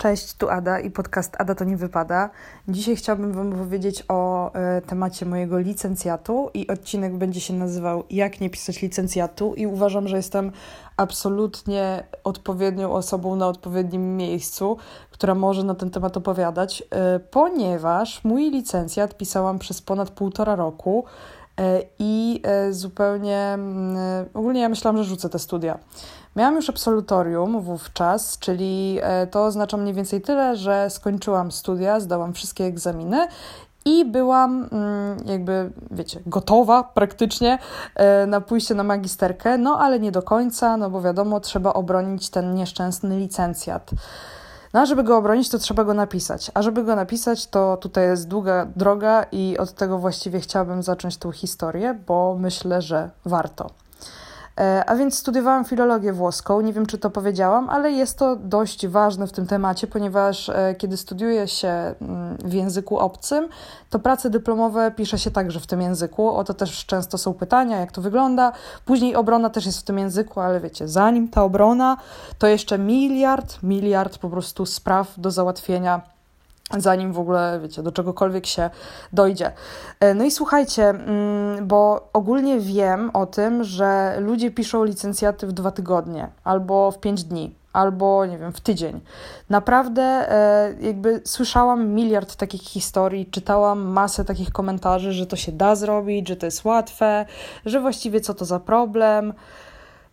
Cześć, tu Ada i podcast Ada to nie wypada. Dzisiaj chciałabym Wam powiedzieć o e, temacie mojego licencjatu i odcinek będzie się nazywał Jak nie pisać licencjatu i uważam, że jestem absolutnie odpowiednią osobą na odpowiednim miejscu, która może na ten temat opowiadać, e, ponieważ mój licencjat pisałam przez ponad półtora roku e, i zupełnie, mm, ogólnie ja myślałam, że rzucę te studia. Miałam już absolutorium wówczas, czyli e, to oznacza mniej więcej tyle, że skończyłam studia, zdałam wszystkie egzaminy i byłam mm, jakby, wiecie, gotowa praktycznie e, na pójście na magisterkę, no ale nie do końca, no bo wiadomo, trzeba obronić ten nieszczęsny licencjat. No a żeby go obronić, to trzeba go napisać. A żeby go napisać, to tutaj jest długa droga i od tego właściwie chciałabym zacząć tą historię, bo myślę, że warto. E, a więc studiowałam filologię włoską, nie wiem czy to powiedziałam, ale jest to dość ważne w tym temacie, ponieważ e, kiedy studiuje się mm, w języku obcym, to prace dyplomowe pisze się także w tym języku. O to też często są pytania, jak to wygląda. Później obrona też jest w tym języku, ale wiecie, zanim ta obrona, to jeszcze miliard, miliard po prostu spraw do załatwienia zanim w ogóle, wiecie, do czegokolwiek się dojdzie. E, no i słuchajcie, mm, bo ogólnie wiem o tym, że ludzie piszą licencjaty w dwa tygodnie albo w pięć dni. Albo, nie wiem, w tydzień. Naprawdę, e, jakby słyszałam miliard takich historii, czytałam masę takich komentarzy, że to się da zrobić, że to jest łatwe, że właściwie co to za problem.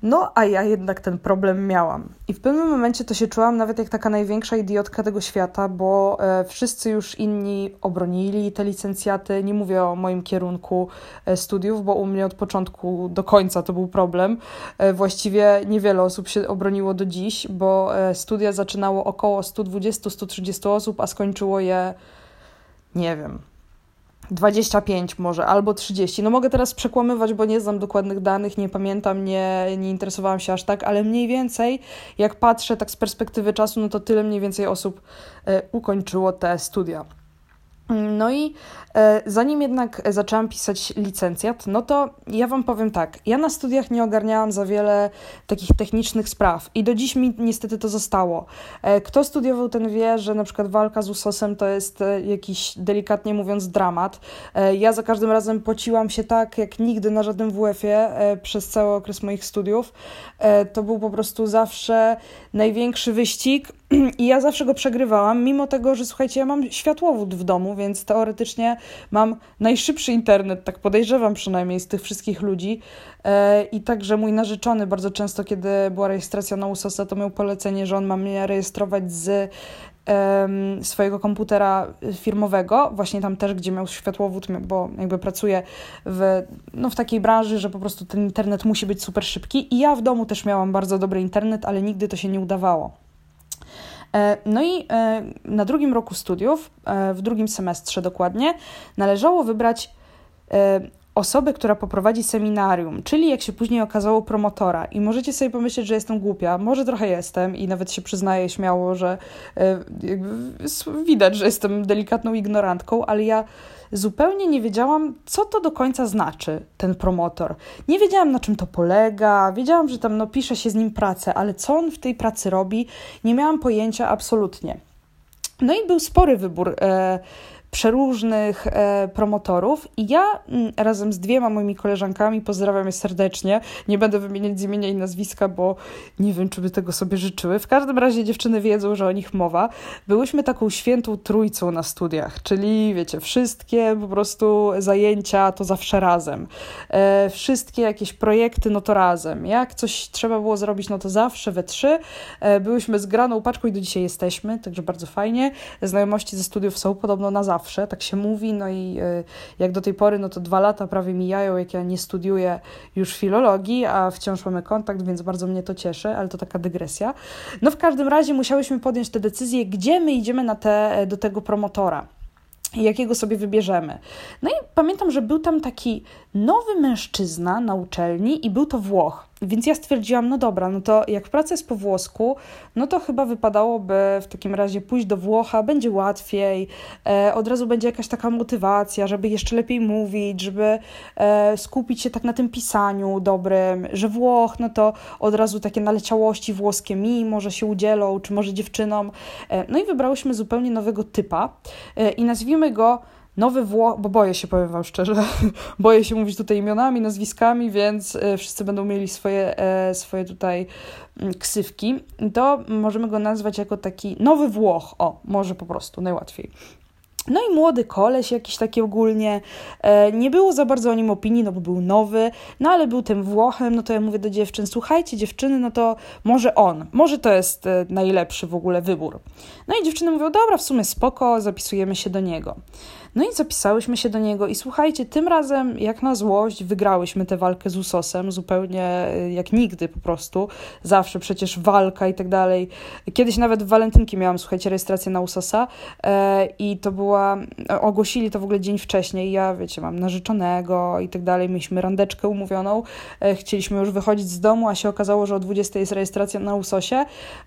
No, a ja jednak ten problem miałam. I w pewnym momencie to się czułam nawet jak taka największa idiotka tego świata, bo e, wszyscy już inni obronili te licencjaty. Nie mówię o moim kierunku e, studiów, bo u mnie od początku do końca to był problem. E, właściwie niewiele osób się obroniło do dziś, bo e, studia zaczynało około 120-130 osób, a skończyło je, nie wiem, 25 może, albo 30. No mogę teraz przekłamywać, bo nie znam dokładnych danych, nie pamiętam, nie, nie interesowałam się aż tak, ale mniej więcej, jak patrzę tak z perspektywy czasu, no to tyle mniej więcej osób e, ukończyło te studia. No i e, zanim jednak zaczęłam pisać licencjat, no to ja Wam powiem tak, ja na studiach nie ogarniałam za wiele takich technicznych spraw i do dziś mi niestety to zostało. E, kto studiował, ten wie, że na przykład walka z usosem to jest e, jakiś, delikatnie mówiąc, dramat. E, ja za każdym razem pociłam się tak, jak nigdy na żadnym WF-ie e, przez cały okres moich studiów. E, to był po prostu zawsze największy wyścig i ja zawsze go przegrywałam, mimo tego, że słuchajcie, ja mam światłowód w domu, więc teoretycznie mam najszybszy internet, tak podejrzewam przynajmniej z tych wszystkich ludzi. E, I także mój narzeczony bardzo często, kiedy była rejestracja na USOSa, to miał polecenie, że on ma mnie rejestrować z swojego komputera firmowego, właśnie tam też, gdzie miał światłowód, bo jakby pracuję w, no, w takiej branży, że po prostu ten internet musi być super szybki i ja w domu też miałam bardzo dobry internet, ale nigdy to się nie udawało. E, no i e, na drugim roku studiów, e, w drugim semestrze dokładnie, należało wybrać osobę, która poprowadzi seminarium, czyli jak się później okazało promotora. I możecie sobie pomyśleć, że jestem głupia. Może trochę jestem i nawet się przyznaję śmiało, że widać, że jestem delikatną ignorantką, ale ja zupełnie nie wiedziałam, co to do końca znaczy, ten promotor. Nie wiedziałam, na czym to polega, wiedziałam, że tam no, pisze się z nim pracę, ale co on w tej pracy robi, nie miałam pojęcia absolutnie. No i był spory wybór. E, przeróżnych e, promotorów i ja m, mm, razem z dwiema moimi koleżankami, pozdrawiam je serdecznie, nie będę wymieniać z imienia i nazwiska, bo nie wiem, czy by tego sobie życzyły. W każdym razie dziewczyny wiedzą, że o nich mowa. Byłyśmy taką świętą trójcą na studiach, czyli wiecie, wszystkie po prostu zajęcia to zawsze razem. E, wszystkie jakieś projekty, no to razem. Jak coś trzeba było zrobić, no to zawsze we trzy. E, byłyśmy zgraną paczką i do dzisiaj jesteśmy, także bardzo fajnie. Znajomości ze studiów są podobno na zawsze zawsze, tak się mówi, no i y, jak do tej pory, no to dwa lata prawie mijają, jak ja nie studiuję już filologii, a wciąż mamy kontakt, więc bardzo mnie to cieszy, ale to taka dygresja. No w każdym razie musiałyśmy podjąć tę decyzję, gdzie my idziemy na te, do tego promotora jakiego sobie wybierzemy. No i pamiętam, że był tam taki nowy mężczyzna na uczelni i był to Włoch. Więc ja stwierdziłam, no dobra, no to jak praca jest po włosku, no to chyba wypadałoby w takim razie pójść do Włocha, będzie łatwiej, e, od razu będzie jakaś taka motywacja, żeby jeszcze lepiej mówić, żeby e, skupić się tak na tym pisaniu dobrym, że Włoch, no to od razu takie naleciałości włoskie mi może się udzielą, czy może dziewczynom. E, no i wybrałyśmy zupełnie nowego typa e, i nazwijmy go Nowy Włoch, bo boję się, powiem Wam szczerze, boję się mówić tutaj imionami, nazwiskami, więc e, wszyscy będą mieli swoje, e, swoje tutaj mm, ksywki, to możemy go nazwać jako taki Nowy Włoch, o, może po prostu, najłatwiej. No i młody koleś jakiś taki ogólnie, e, nie było za bardzo o nim opinii, no bo był nowy, no ale był tym Włochem, no to ja mówię do dziewczyn, słuchajcie dziewczyny, no to może on, może to jest najlepszy w ogóle wybór. No i dziewczyny mówią, dobra, w sumie spoko, zapisujemy się do niego. No i zapisałyśmy się do niego i słuchajcie, tym razem jak na złość wygrałyśmy tę walkę z Usosem, zupełnie y, jak nigdy po prostu. Zawsze przecież walka i tak dalej. Kiedyś nawet w walentynki miałam, słuchajcie, rejestrację na Usosa e, i to była, ogłosili to w ogóle dzień wcześniej. Ja, wiecie, mam narzeczonego i tak dalej. Mieliśmy randeczkę umówioną. E, chcieliśmy już wychodzić z domu, a się okazało, że o 20 jest rejestracja na Usosie.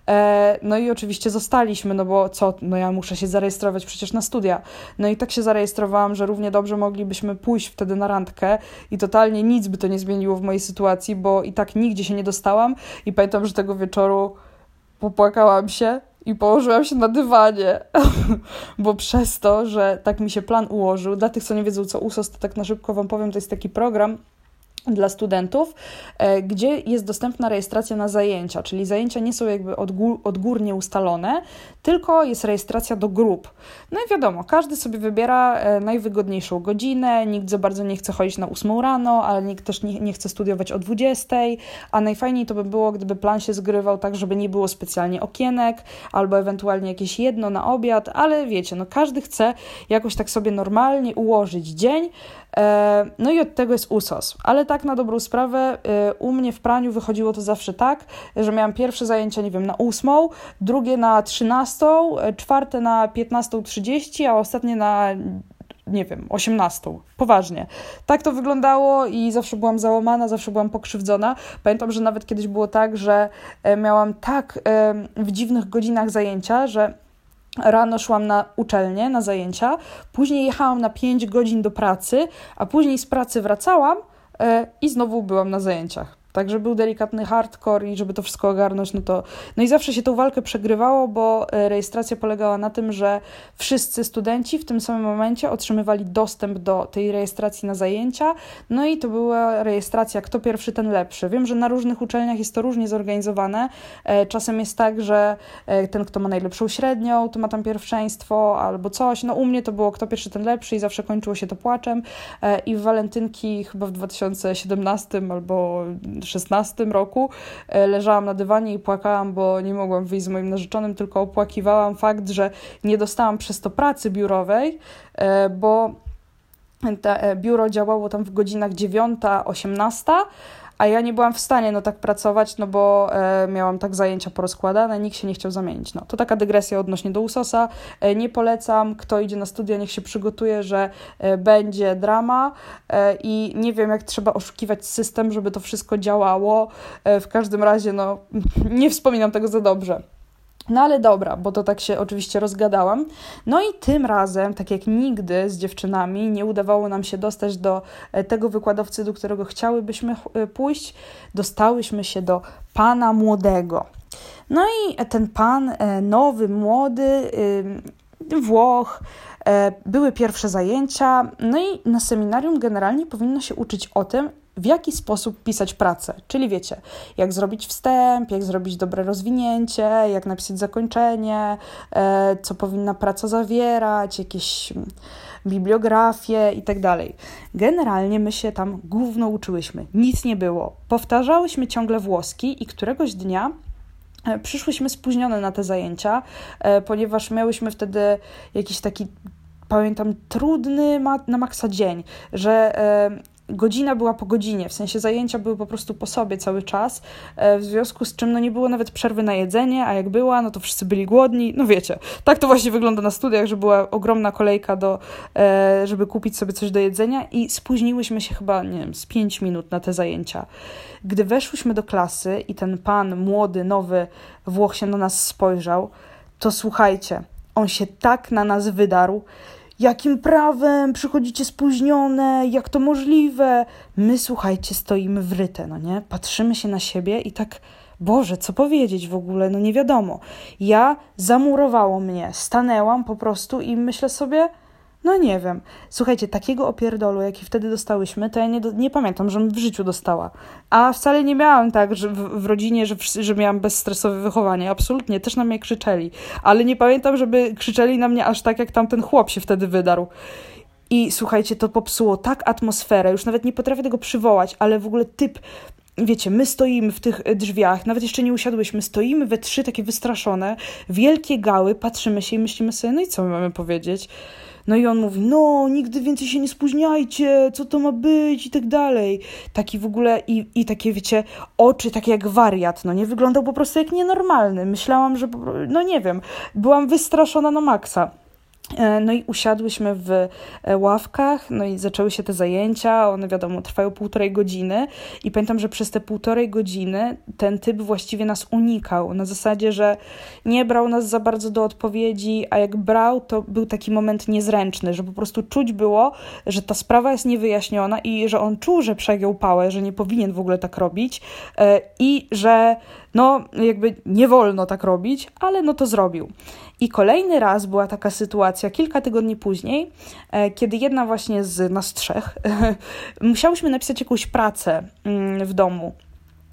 E, no i oczywiście zostaliśmy, no bo co, no ja muszę się zarejestrować przecież na studia. No i tak się zarejestrowałam że równie dobrze moglibyśmy pójść wtedy na randkę i totalnie nic by to nie zmieniło w mojej sytuacji, bo i tak nigdzie się nie dostałam. I pamiętam, że tego wieczoru popłakałam się i położyłam się na dywanie, bo przez to, że tak mi się plan ułożył, dla tych, co nie wiedzą, co USOS, to tak na szybko Wam powiem, to jest taki program, dla studentów, e, gdzie jest dostępna rejestracja na zajęcia, czyli zajęcia nie są jakby odgórnie ustalone, tylko jest rejestracja do grup. No i wiadomo, każdy sobie wybiera e, najwygodniejszą godzinę, nikt za bardzo nie chce chodzić na 8 rano, ale nikt też nie, nie chce studiować o 20, a najfajniej to by było, gdyby plan się zgrywał tak, żeby nie było specjalnie okienek, albo ewentualnie jakieś jedno na obiad, ale wiecie, no każdy chce jakoś tak sobie normalnie ułożyć dzień, E, no i od tego jest USOS. Ale tak na dobrą sprawę, e, u mnie w praniu wychodziło to zawsze tak, że miałam pierwsze zajęcia, nie wiem, na ósmą, drugie na trzynastą, e, czwarte na piętnastą trzydzieści, a ostatnie na nie wiem, osiemnastą. Poważnie. Tak to wyglądało i zawsze byłam załamana, zawsze byłam pokrzywdzona. Pamiętam, że nawet kiedyś było tak, że miałam tak w dziwnych godzinach zajęcia, że Rano szłam na uczelnię, na zajęcia, później jechałam na 5 godzin do pracy, a później z pracy wracałam i znowu byłam na zajęciach. Także był delikatny hardcore i żeby to wszystko ogarnąć, no to. No i zawsze się tą walkę przegrywało, bo e, rejestracja polegała na tym, że wszyscy studenci w tym samym momencie otrzymywali dostęp do tej rejestracji na zajęcia. No i to była rejestracja, kto pierwszy, ten lepszy. Wiem, że na różnych uczelniach jest to różnie zorganizowane. E, czasem jest tak, że e, ten, kto ma najlepszą średnią, to ma tam pierwszeństwo albo coś. No u mnie to było kto pierwszy, ten lepszy i zawsze kończyło się to płaczem. I w walentynki chyba w 2017 albo 2016 roku e, leżałam na dywanie i płakałam, bo nie mogłam wyjść z moim narzeczonym, tylko opłakiwałam fakt, że nie dostałam przez to pracy biurowej, e, bo e, biuro działało tam w godzinach 9-18, a ja nie byłam w stanie no tak pracować, no bo e, miałam tak zajęcia porozkładane, nikt się nie chciał zamienić. No to taka dygresja odnośnie do USOSa. E, nie polecam, kto idzie na studia, niech się przygotuje, że e, będzie drama e, i nie wiem, jak trzeba oszukiwać system, żeby to wszystko działało. E, w każdym razie, no nie wspominam tego za dobrze. No ale dobra, bo to tak się oczywiście rozgadałam. No i tym razem, tak jak nigdy z dziewczynami, nie udawało nam się dostać do e, tego wykładowcy, do którego chciałybyśmy e, pójść. Dostałyśmy się do pana młodego. No i ten pan, e, nowy, młody, Włoch, były pierwsze zajęcia, no i na seminarium generalnie powinno się uczyć o tym, w jaki sposób pisać pracę. Czyli wiecie, jak zrobić wstęp, jak zrobić dobre rozwinięcie, jak napisać zakończenie, e, co powinna praca zawierać, jakieś mm, bibliografie i tak dalej. Generalnie my się tam główno uczyłyśmy. Nic nie było. Powtarzałyśmy ciągle włoski i któregoś dnia e, Przyszłyśmy spóźnione na te zajęcia, e, ponieważ miałyśmy wtedy jakiś taki, pamiętam, trudny na maksa dzień, że godzina była po godzinie, w sensie zajęcia były po prostu po sobie cały czas, e, w związku z czym no nie było nawet przerwy na jedzenie, a jak była, no to wszyscy byli głodni, no wiecie, tak to właśnie wygląda na studiach, że była ogromna kolejka do, e, żeby kupić sobie coś do jedzenia i spóźniłyśmy się chyba, nie wiem, z 5 minut na te zajęcia. Gdy weszłyśmy do klasy i ten pan, młody, nowy Włoch się na nas spojrzał, to słuchajcie, on się tak na nas wydarł, Jakim prawem przychodzicie spóźnione? Jak to możliwe? My, słuchajcie, stoimy w rytę, no nie? Patrzymy się na siebie i tak, Boże, co powiedzieć w ogóle? No nie wiadomo. Ja zamurowało mnie, stanęłam po prostu i myślę sobie, no nie wiem. Słuchajcie, takiego opierdolu, jaki wtedy dostałyśmy, to ja nie, nie pamiętam, żebym w życiu dostała. A wcale nie miałam tak, że w, w rodzinie, że, że miałam bezstresowe wychowanie. Absolutnie, też na mnie krzyczeli. Ale nie pamiętam, żeby krzyczeli na mnie aż tak, jak tamten chłop się wtedy wydarł. I słuchajcie, to popsuło tak atmosferę, już nawet nie potrafię tego przywołać, ale w ogóle typ wiecie, my stoimy w tych drzwiach, nawet jeszcze nie usiadłyśmy, stoimy we trzy takie wystraszone, wielkie gały, patrzymy się i myślimy sobie, no i co my mamy powiedzieć? No i on mówi, no, nigdy więcej się nie spóźniajcie, co to ma być i tak dalej. Taki w ogóle i, i takie, wiecie, oczy takie jak wariat, no nie wyglądał po prostu jak nienormalny. Myślałam, że, no nie wiem, byłam wystraszona na maksa. E, no i usiadłyśmy w e, ławkach, no i zaczęły się te zajęcia, one wiadomo trwają półtorej godziny. I pamiętam, że przez te półtorej godziny ten typ właściwie nas unikał, na zasadzie, że nie brał nas za bardzo do odpowiedzi, a jak brał, to był taki moment niezręczny, że po prostu czuć było, że ta sprawa jest niewyjaśniona i że on czuł, że przegiął pałę, że nie powinien w ogóle tak robić e, i że no jakby nie wolno tak robić, ale no to zrobił. I kolejny raz była taka sytuacja kilka tygodni później, e, kiedy jedna właśnie z nas trzech musiałyśmy napisać jakąś pracę mm, w domu.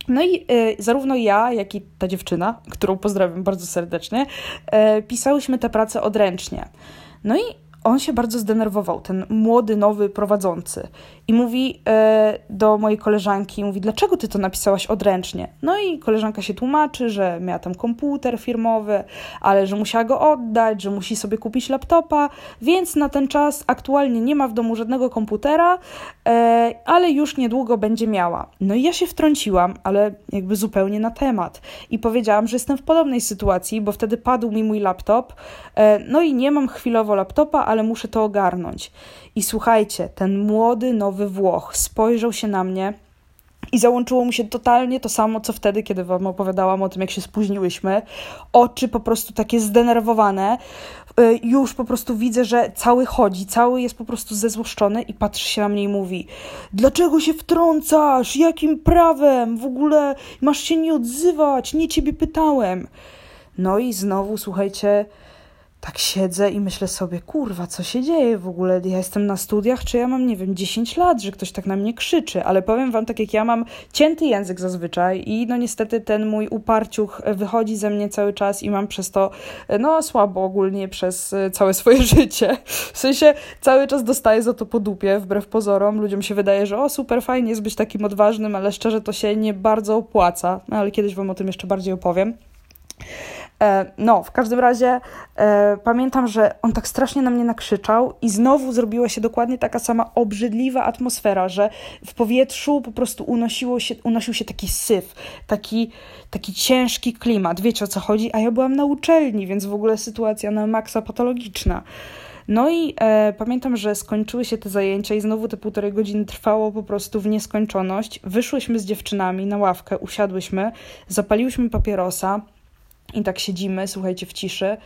No i y, zarówno ja, jak i ta dziewczyna, którą pozdrawiam bardzo serdecznie, y, pisałyśmy tę pracę odręcznie. No i on się bardzo zdenerwował, ten młody, nowy prowadzący. I mówi e, do mojej koleżanki, mówi, dlaczego ty to napisałaś odręcznie? No i koleżanka się tłumaczy, że miała tam komputer firmowy, ale że musiała go oddać, że musi sobie kupić laptopa, więc na ten czas aktualnie nie ma w domu żadnego komputera, e, ale już niedługo będzie miała. No i ja się wtrąciłam, ale jakby zupełnie na temat. I powiedziałam, że jestem w podobnej sytuacji, bo wtedy padł mi mój laptop, e, no i nie mam chwilowo laptopa, ale muszę to ogarnąć. I słuchajcie, ten młody, nowy Włoch spojrzał się na mnie i załączyło mu się totalnie to samo, co wtedy, kiedy wam opowiadałam o tym, jak się spóźniłyśmy. Oczy po prostu takie zdenerwowane. Y, już po prostu widzę, że cały chodzi, cały jest po prostu zezłoszczony i patrzy się na mnie i mówi: Dlaczego się wtrącasz? Jakim prawem? W ogóle masz się nie odzywać, nie ciebie pytałem. No i znowu, słuchajcie, tak siedzę i myślę sobie, kurwa, co się dzieje w ogóle? Ja jestem na studiach, czy ja mam, nie wiem, 10 lat, że ktoś tak na mnie krzyczy, ale powiem wam tak, jak ja mam cięty język zazwyczaj i no niestety ten mój uparciuch wychodzi ze mnie cały czas i mam przez to, no słabo ogólnie przez e, całe swoje życie. W sensie cały czas dostaję za to po dupie, wbrew pozorom. Ludziom się wydaje, że o, super fajnie jest być takim odważnym, ale szczerze to się nie bardzo opłaca, no, ale kiedyś wam o tym jeszcze bardziej opowiem. E, no, w każdym razie e, pamiętam, że on tak strasznie na mnie nakrzyczał i znowu zrobiła się dokładnie taka sama obrzydliwa atmosfera, że w powietrzu po prostu unosiło się, unosił się taki syf, taki, taki ciężki klimat. Wiecie o co chodzi? A ja byłam na uczelni, więc w ogóle sytuacja na maksa patologiczna. No i e, pamiętam, że skończyły się te zajęcia i znowu te półtorej godziny trwało po prostu w nieskończoność. Wyszłyśmy z dziewczynami na ławkę, usiadłyśmy, zapaliłyśmy papierosa, i tak siedzimy, słuchajcie, w ciszy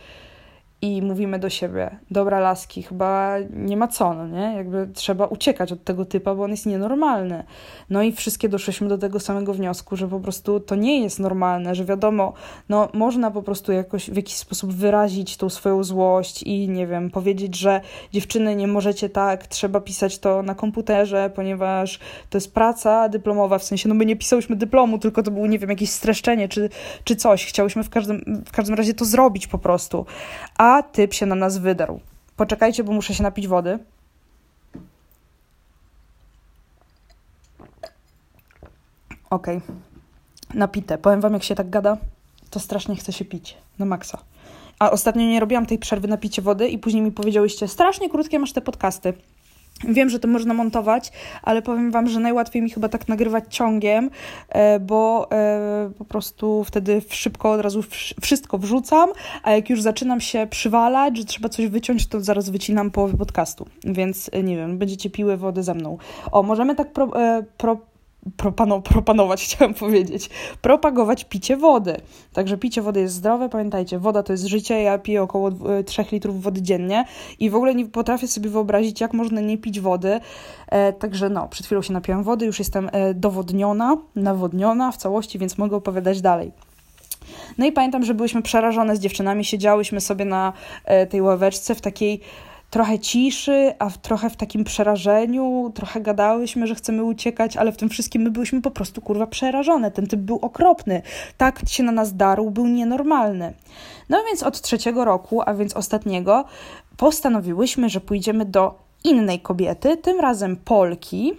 i mówimy do siebie, dobra laski, chyba nie ma co, no nie? Jakby trzeba uciekać od tego typa, bo on jest nienormalny. No i wszystkie doszliśmy do tego samego wniosku, że po prostu to nie jest normalne, że wiadomo, no można po prostu jakoś w jakiś sposób wyrazić tą swoją złość i nie wiem, powiedzieć, że dziewczyny nie możecie tak, trzeba pisać to na komputerze, ponieważ to jest praca dyplomowa, w sensie, no my nie pisałyśmy dyplomu, tylko to było, nie wiem, jakieś streszczenie czy, czy coś. Chciałyśmy w każdym, w każdym razie to zrobić po prostu. A typ się na nas wydarł. Poczekajcie, bo muszę się napić wody. Okej. Okay. Napite. Powiem wam, jak się tak gada, to strasznie chce się pić. Na maksa. A ostatnio nie robiłam tej przerwy na picie wody i później mi powiedziałyście, strasznie krótkie masz te podcasty. Wiem, że to można montować, ale powiem Wam, że najłatwiej mi chyba tak nagrywać ciągiem, e, bo e, po prostu wtedy szybko od razu wszystko wrzucam, a jak już zaczynam się przywalać, że trzeba coś wyciąć, to zaraz wycinam połowę podcastu. Więc e, nie wiem, będziecie piły wodę ze mną. O, możemy tak pro, pro propano, propanować, chciałam powiedzieć, propagować picie wody. Także picie wody jest zdrowe, pamiętajcie, woda to jest życie, ja piję około 3 e, litrów wody dziennie i w ogóle nie potrafię sobie wyobrazić, jak można nie pić wody. E, także no, przed chwilą się napiłam wody, już jestem e, dowodniona, nawodniona w całości, więc mogę opowiadać dalej. No i pamiętam, że byłyśmy przerażone z dziewczynami, siedziałyśmy sobie na e, tej ławeczce w takiej trochę ciszy, a w, trochę w takim przerażeniu, trochę gadałyśmy, że chcemy uciekać, ale w tym wszystkim my byliśmy po prostu kurwa przerażone. Ten typ był okropny. Tak się na nas darł, był nienormalny. No więc od trzeciego roku, a więc ostatniego, postanowiłyśmy, że pójdziemy do innej kobiety, tym razem Polki,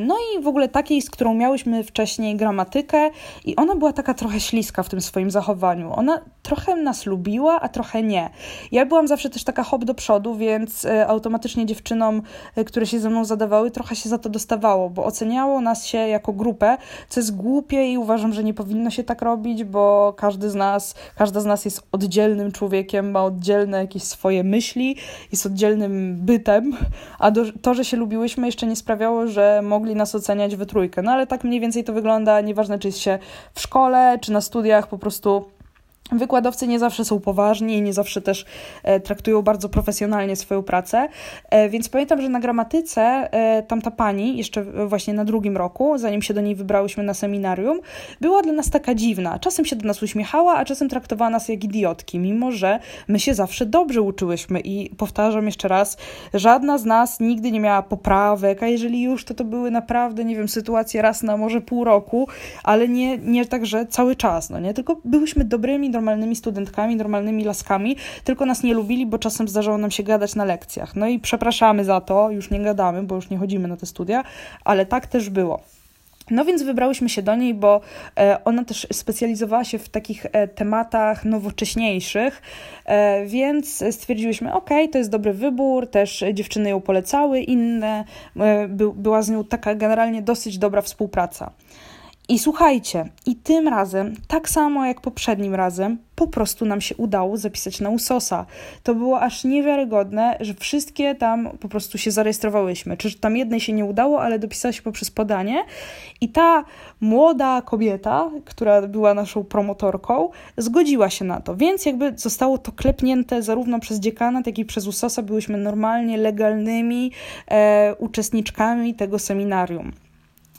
no i w ogóle takiej, z którą miałyśmy wcześniej gramatykę, i ona była taka trochę śliska w tym swoim zachowaniu. Ona trochę nas lubiła, a trochę nie. Ja byłam zawsze też taka hop do przodu, więc e, automatycznie dziewczynom, e, które się ze mną zadawały, trochę się za to dostawało, bo oceniało nas się jako grupę, co jest głupie i uważam, że nie powinno się tak robić, bo każdy z nas, każda z nas jest oddzielnym człowiekiem, ma oddzielne jakieś swoje myśli, jest oddzielnym bytem, a to, że się lubiłyśmy, jeszcze nie sprawiało, że mogli nas oceniać we trójkę. No ale tak mniej więcej to wygląda, nieważne czy jest się w szkole, czy na studiach, po prostu Wykładowcy nie zawsze są poważni i nie zawsze też e, traktują bardzo profesjonalnie swoją pracę, e, więc pamiętam, że na gramatyce e, tamta pani, jeszcze właśnie na drugim roku, zanim się do niej wybrałyśmy na seminarium, była dla nas taka dziwna. Czasem się do nas uśmiechała, a czasem traktowała nas jak idiotki, mimo że my się zawsze dobrze uczyłyśmy i powtarzam jeszcze raz, żadna z nas nigdy nie miała poprawek, a jeżeli już, to to były naprawdę, nie wiem, sytuacje raz na może pół roku, ale nie, nie tak, że cały czas, no nie? Tylko byłyśmy dobrymi, normalnymi studentkami, normalnymi laskami, tylko nas nie lubili, bo czasem zdarzało nam się gadać na lekcjach. No i przepraszamy za to, już nie gadamy, bo już nie chodzimy na te studia, ale tak też było. No więc wybrałyśmy się do niej, bo e, ona też specjalizowała się w takich e, tematach nowocześniejszych, e, więc stwierdziłyśmy, ok, to jest dobry wybór, też dziewczyny ją polecały, inne, była z nią taka generalnie dosyć dobra współpraca. I słuchajcie, i tym razem, tak samo jak poprzednim razem, po prostu nam się udało zapisać na USOSa. To było aż niewiarygodne, że wszystkie tam po prostu się zarejestrowałyśmy. Czy tam jednej się nie udało, ale dopisała się poprzez podanie. I ta młoda kobieta, która była naszą promotorką, zgodziła się na to. Więc jakby zostało to klepnięte zarówno przez dziekanat, jak i przez USOSa. Byłyśmy normalnie legalnymi e, uczestniczkami tego seminarium.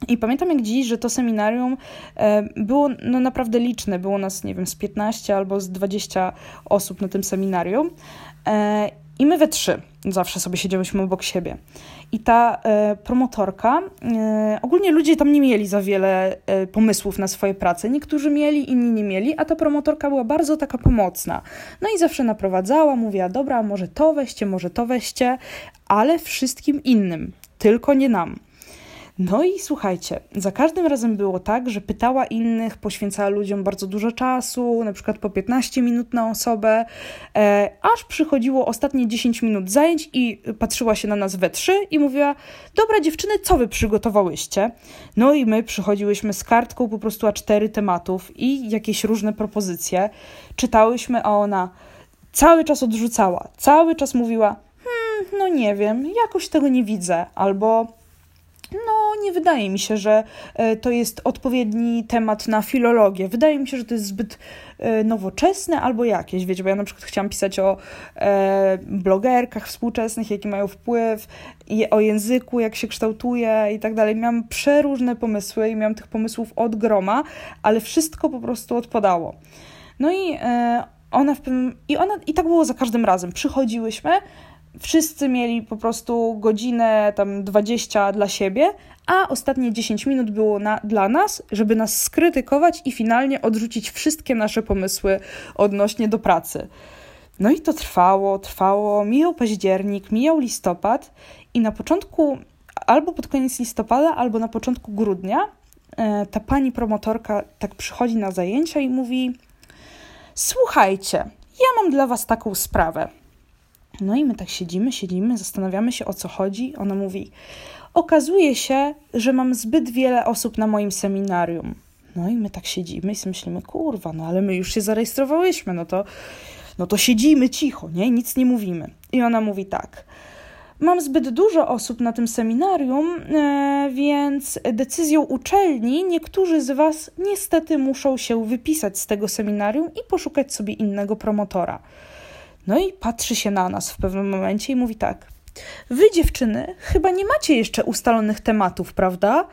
I pamiętam jak dziś, że to seminarium e, było no, naprawdę liczne. Było nas, nie wiem, z 15 albo z 20 osób na tym seminarium. E, I my we trzy zawsze sobie siedziałyśmy obok siebie. I ta e, promotorka, ogólnie ludzie tam nie mieli za wiele pomysłów na swoje prace. Niektórzy mieli, inni nie mieli, a ta promotorka była bardzo taka pomocna. No i zawsze naprowadzała, mówiła: Dobra, może to weźcie, może to weźcie, ale wszystkim innym, tylko nie nam. No i słuchajcie, za każdym razem było tak, że pytała innych, poświęcała ludziom bardzo dużo czasu, na przykład po 15 minut na osobę, e, aż przychodziło ostatnie 10 minut zajęć i patrzyła się na nas we trzy i mówiła: Dobra, dziewczyny, co wy przygotowałyście? No i my przychodziłyśmy z kartką po prostu a cztery tematów i jakieś różne propozycje. Czytałyśmy, a ona cały czas odrzucała, cały czas mówiła: Hmm, no nie wiem, jakoś tego nie widzę, albo no, nie wydaje mi się, że e, to jest odpowiedni temat na filologię. Wydaje mi się, że to jest zbyt e, nowoczesne albo jakieś, wiecie, bo ja na przykład chciałam pisać o e, blogerkach współczesnych, jaki mają wpływ, i o języku, jak się kształtuje i tak dalej. Miałam przeróżne pomysły i miałam tych pomysłów od groma, ale wszystko po prostu odpadało. No i ona w pewnym, i ona, i tak było za każdym razem. Przychodziłyśmy, wszyscy mieli po prostu godzinę, tam 20 dla siebie, a ostatnie 10 minut było na, dla nas, żeby nas skrytykować i finalnie odrzucić wszystkie nasze pomysły odnośnie do pracy. No i to trwało, trwało, mijał październik, mijał listopad i na początku, albo pod koniec listopada, albo na początku grudnia, e, ta pani promotorka tak przychodzi na zajęcia i mówi: Słuchajcie, ja mam dla was taką sprawę. No i my tak siedzimy, siedzimy, zastanawiamy się o co chodzi. Ona mówi: Okazuje się, że mam zbyt wiele osób na moim seminarium. No i my tak siedzimy i myślimy: Kurwa, no ale my już się zarejestrowałyśmy, no to, no to siedzimy cicho, nie? Nic nie mówimy. I ona mówi tak. Mam zbyt dużo osób na tym seminarium, e, więc decyzją uczelni niektórzy z Was niestety muszą się wypisać z tego seminarium i poszukać sobie innego promotora. No i patrzy się na nas w pewnym momencie i mówi tak: Wy, dziewczyny, chyba nie macie jeszcze ustalonych tematów, prawda?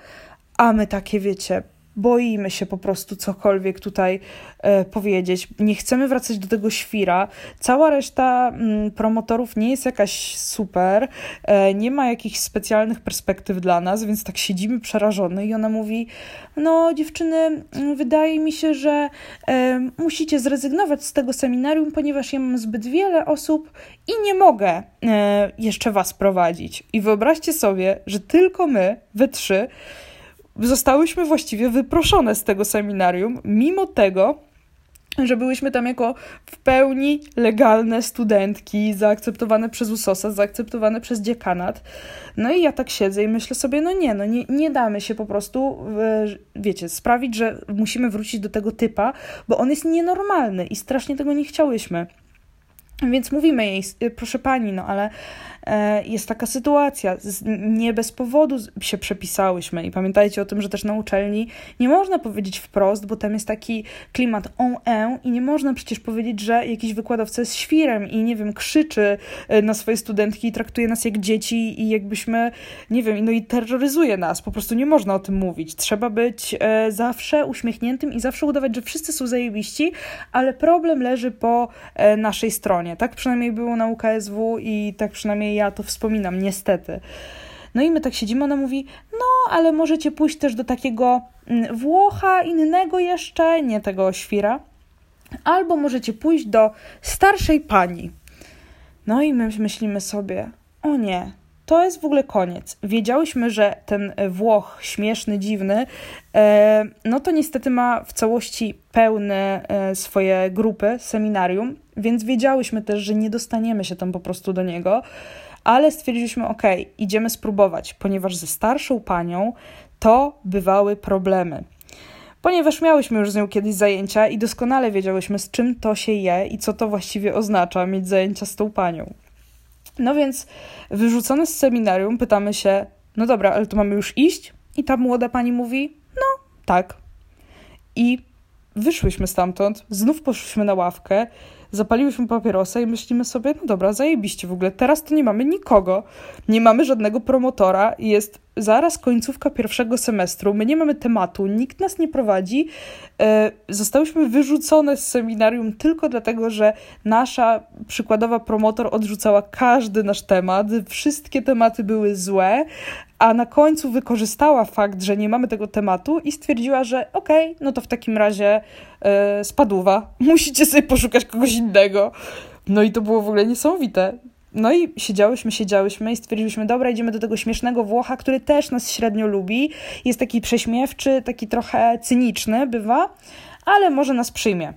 A my takie, wiecie, boimy się po prostu cokolwiek tutaj e, powiedzieć. Nie chcemy wracać do tego świra. Cała reszta mm, promotorów nie jest jakaś super, e, nie ma jakichś specjalnych perspektyw dla nas, więc tak siedzimy przerażone i ona mówi: No, dziewczyny, mm, wydaje mi się, że e, musicie zrezygnować z tego seminarium, ponieważ ja mam zbyt wiele osób i nie mogę e, jeszcze was prowadzić. I wyobraźcie sobie, że tylko my, we trzy, zostałyśmy właściwie wyproszone z tego seminarium, mimo tego, że byłyśmy tam jako w pełni legalne studentki, zaakceptowane przez USOSA, zaakceptowane przez dziekanat. No i ja tak siedzę i myślę sobie, no nie, no nie, nie damy się po prostu, wiecie, sprawić, że musimy wrócić do tego typa, bo on jest nienormalny i strasznie tego nie chciałyśmy. Więc mówimy jej, proszę pani, no ale E, jest taka sytuacja. Nie bez powodu się przepisałyśmy i pamiętajcie o tym, że też na uczelni nie można powiedzieć wprost, bo tam jest taki klimat on en i nie można przecież powiedzieć, że jakiś wykładowca jest świrem i nie wiem, krzyczy e, na swoje studentki i traktuje nas jak dzieci i jakbyśmy, nie wiem, no i terroryzuje nas. Po prostu nie można o tym mówić. Trzeba być e, zawsze uśmiechniętym i zawsze udawać, że wszyscy są zajebiści, ale problem leży po naszej stronie. Tak przynajmniej było na UKSW i tak przynajmniej ja to wspominam, niestety. No i my tak siedzimy, ona mówi, no ale możecie pójść też do takiego mm, Włocha, innego jeszcze, nie tego świra, albo możecie pójść do starszej pani. No i my myślimy sobie, o nie, to jest w ogóle koniec. Wiedziałyśmy, że ten Włoch śmieszny, dziwny, e, no to niestety ma w całości pełne e, swoje grupy, seminarium, więc wiedziałyśmy też, że nie dostaniemy się tam po prostu do niego ale stwierdziliśmy, ok, idziemy spróbować, ponieważ ze starszą panią to bywały problemy. Ponieważ miałyśmy już z nią kiedyś zajęcia i doskonale wiedziałyśmy, z czym to się je i co to właściwie oznacza mieć zajęcia z tą panią. No więc, wyrzucone z seminarium, pytamy się, no dobra, ale to mamy już iść? I ta młoda pani mówi, no tak. I wyszłyśmy stamtąd, znów poszłyśmy na ławkę zapaliłyśmy papierosa i myślimy sobie, no dobra, zajebiście w ogóle, teraz to nie mamy nikogo, nie mamy żadnego promotora, jest zaraz końcówka pierwszego semestru, my nie mamy tematu, nikt nas nie prowadzi. E, zostałyśmy wyrzucone z seminarium tylko dlatego, że nasza przykładowa promotor odrzucała każdy nasz temat, wszystkie tematy były złe, a na końcu wykorzystała fakt, że nie mamy tego tematu i stwierdziła, że okej, okay, no to w takim razie e, spadła, musicie sobie poszukać kogoś innego. No i to było w ogóle niesamowite. No i siedziałyśmy, siedziałyśmy i stwierdziliśmy, dobra, idziemy do tego śmiesznego Włocha, który też nas średnio lubi. Jest taki prześmiewczy, taki trochę cyniczny bywa, ale może nas przyjmie.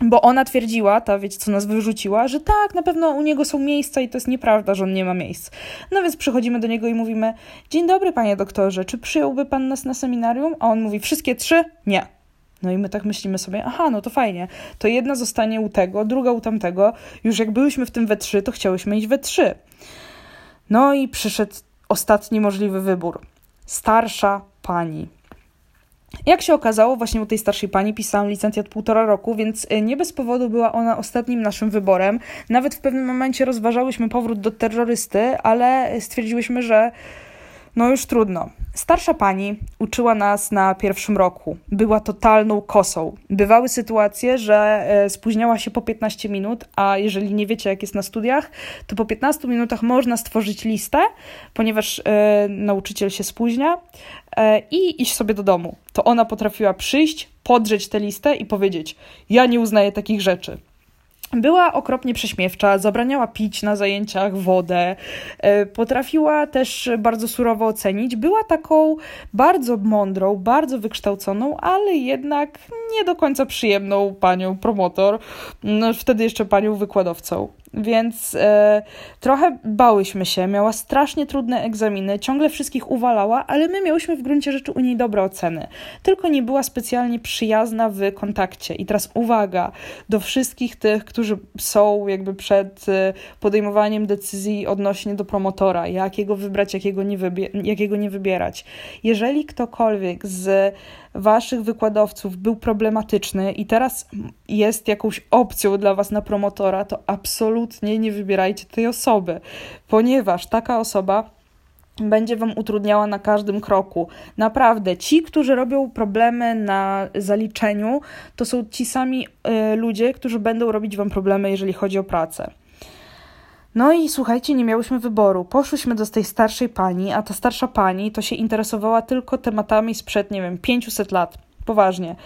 Bo ona twierdziła, ta wiecie, co nas wyrzuciła, że tak, na pewno u niego są miejsca i to jest nieprawda, że on nie ma miejsc. No więc przychodzimy do niego i mówimy: Dzień dobry, panie doktorze, czy przyjąłby pan nas na seminarium? A on mówi: Wszystkie trzy? Nie. No i my tak myślimy sobie, aha, no to fajnie. To jedna zostanie u tego, druga u tamtego. Już jak byłyśmy w tym we trzy, to chciałyśmy iść we trzy. No i przyszedł ostatni możliwy wybór. Starsza pani. Jak się okazało, właśnie u tej starszej pani pisałam licencjat półtora roku, więc y, nie bez powodu była ona ostatnim naszym wyborem. Nawet w pewnym momencie rozważałyśmy powrót do terrorysty, ale stwierdziłyśmy, że no już trudno. Starsza pani uczyła nas na pierwszym roku. Była totalną kosą. Bywały sytuacje, że e, spóźniała się po 15 minut, a jeżeli nie wiecie, jak jest na studiach, to po 15 minutach można stworzyć listę, ponieważ e, nauczyciel się spóźnia e, i iść sobie do domu. To ona potrafiła przyjść, podrzeć tę listę i powiedzieć: Ja nie uznaję takich rzeczy. Była okropnie prześmiewcza, zabraniała pić na zajęciach wodę, e, potrafiła też bardzo surowo ocenić. Była taką bardzo mądrą, bardzo wykształconą, ale jednak nie do końca przyjemną panią promotor, no, wtedy jeszcze panią wykładowcą. Więc e, trochę bałyśmy się. Miała strasznie trudne egzaminy, ciągle wszystkich uwalała, ale my miałyśmy w gruncie rzeczy u niej dobre oceny. Tylko nie była specjalnie przyjazna w kontakcie. I teraz uwaga do wszystkich tych, którzy są jakby przed e, podejmowaniem decyzji odnośnie do promotora, jakiego wybrać, jakiego nie, wybie- jakiego nie wybierać. Jeżeli ktokolwiek z waszych wykładowców był problematyczny i teraz jest jakąś opcją dla was na promotora, to absolutnie nie wybierajcie tej osoby, ponieważ taka osoba będzie Wam utrudniała na każdym kroku. Naprawdę, ci, którzy robią problemy na zaliczeniu, to są ci sami y, ludzie, którzy będą robić Wam problemy, jeżeli chodzi o pracę. No i słuchajcie, nie miałyśmy wyboru. Poszłyśmy do tej starszej pani, a ta starsza pani to się interesowała tylko tematami sprzed, nie wiem, 500 lat. Poważnie.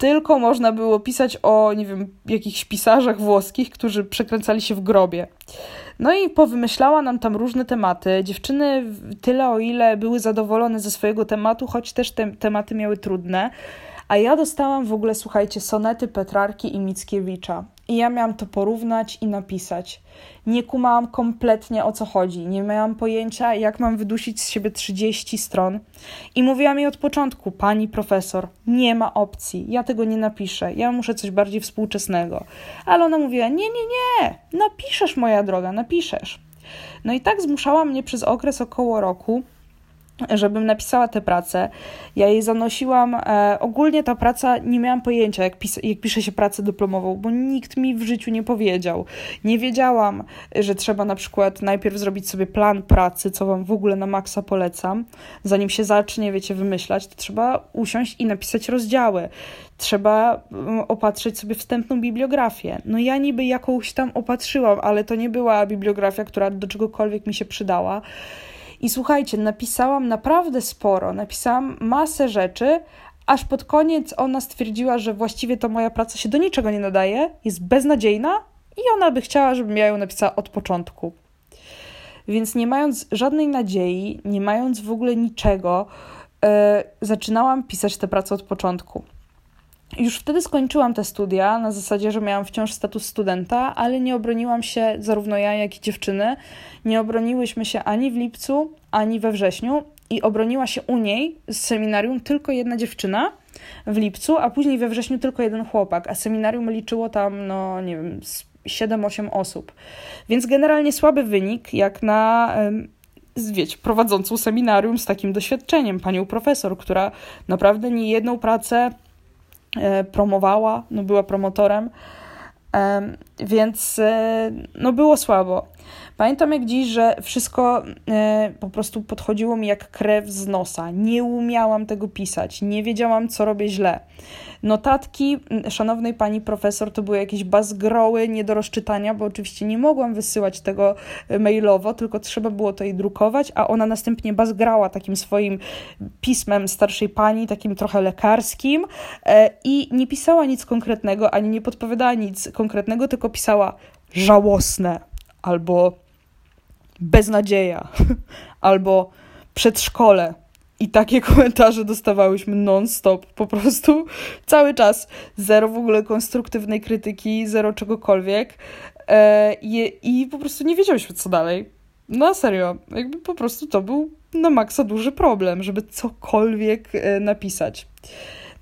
Tylko można było pisać o, nie wiem, jakichś pisarzach włoskich, którzy przekręcali się w grobie. No i powymyślała nam tam różne tematy. Dziewczyny tyle o ile były zadowolone ze swojego tematu, choć też te tematy miały trudne. A ja dostałam w ogóle, słuchajcie, sonety Petrarki i Mickiewicza. I ja miałam to porównać i napisać. Nie kumałam kompletnie o co chodzi. Nie miałam pojęcia, jak mam wydusić z siebie 30 stron. I mówiłam jej od początku, pani profesor, nie ma opcji, ja tego nie napiszę, ja muszę coś bardziej współczesnego. Ale ona mówiła, nie, nie, nie, napiszesz, moja droga, napiszesz. No i tak zmuszała mnie przez okres około roku żebym napisała tę pracę. Ja jej zanosiłam. E, ogólnie ta praca, nie miałam pojęcia, jak, pis jak pisze się pracę dyplomową, bo nikt mi w życiu nie powiedział. Nie wiedziałam, że trzeba na przykład najpierw zrobić sobie plan pracy, co wam w ogóle na maksa polecam. Zanim się zacznie, wiecie, wymyślać, to trzeba usiąść i napisać rozdziały. Trzeba mm, opatrzyć sobie wstępną bibliografię. No ja niby jakąś tam opatrzyłam, ale to nie była bibliografia, która do czegokolwiek mi się przydała. I słuchajcie, napisałam naprawdę sporo, napisałam masę rzeczy, aż pod koniec ona stwierdziła, że właściwie to moja praca się do niczego nie nadaje, jest beznadziejna i ona by chciała, żebym ja ją napisała od początku. Więc nie mając żadnej nadziei, nie mając w ogóle niczego, yy, zaczynałam pisać tę pracę od początku. Już wtedy skończyłam te studia na zasadzie, że miałam wciąż status studenta, ale nie obroniłam się, zarówno ja, jak i dziewczyny, nie obroniłyśmy się ani w lipcu, ani we wrześniu i obroniła się u niej z seminarium tylko jedna dziewczyna w lipcu, a później we wrześniu tylko jeden chłopak, a seminarium liczyło tam, no nie wiem, 7-8 osób. Więc generalnie słaby wynik, jak na wiecie, prowadzącą seminarium z takim doświadczeniem, panią profesor, która naprawdę nie jedną pracę promowała, no była promotorem, więc e, no było słabo. Pamiętam jak dziś, że wszystko e, po prostu podchodziło mi jak krew z nosa. Nie umiałam tego pisać, nie wiedziałam, co robię źle. Notatki szanownej pani profesor to były jakieś bazgroły nie do rozczytania, bo oczywiście nie mogłam wysyłać tego e, mailowo, tylko trzeba było to jej drukować, a ona następnie bazgrała takim swoim pismem starszej pani, takim trochę lekarskim e, i nie pisała nic konkretnego, ani nie podpowiadała nic konkretnego, tylko pisała żałosne albo beznadzieja albo przedszkole i takie komentarze dostawałyśmy non-stop, po prostu cały czas. Zero w ogóle konstruktywnej krytyki, zero czegokolwiek. E, i, I po prostu nie wiedziałyśmy, co dalej. No serio, jakby po prostu to był na maksa duży problem, żeby cokolwiek e, napisać.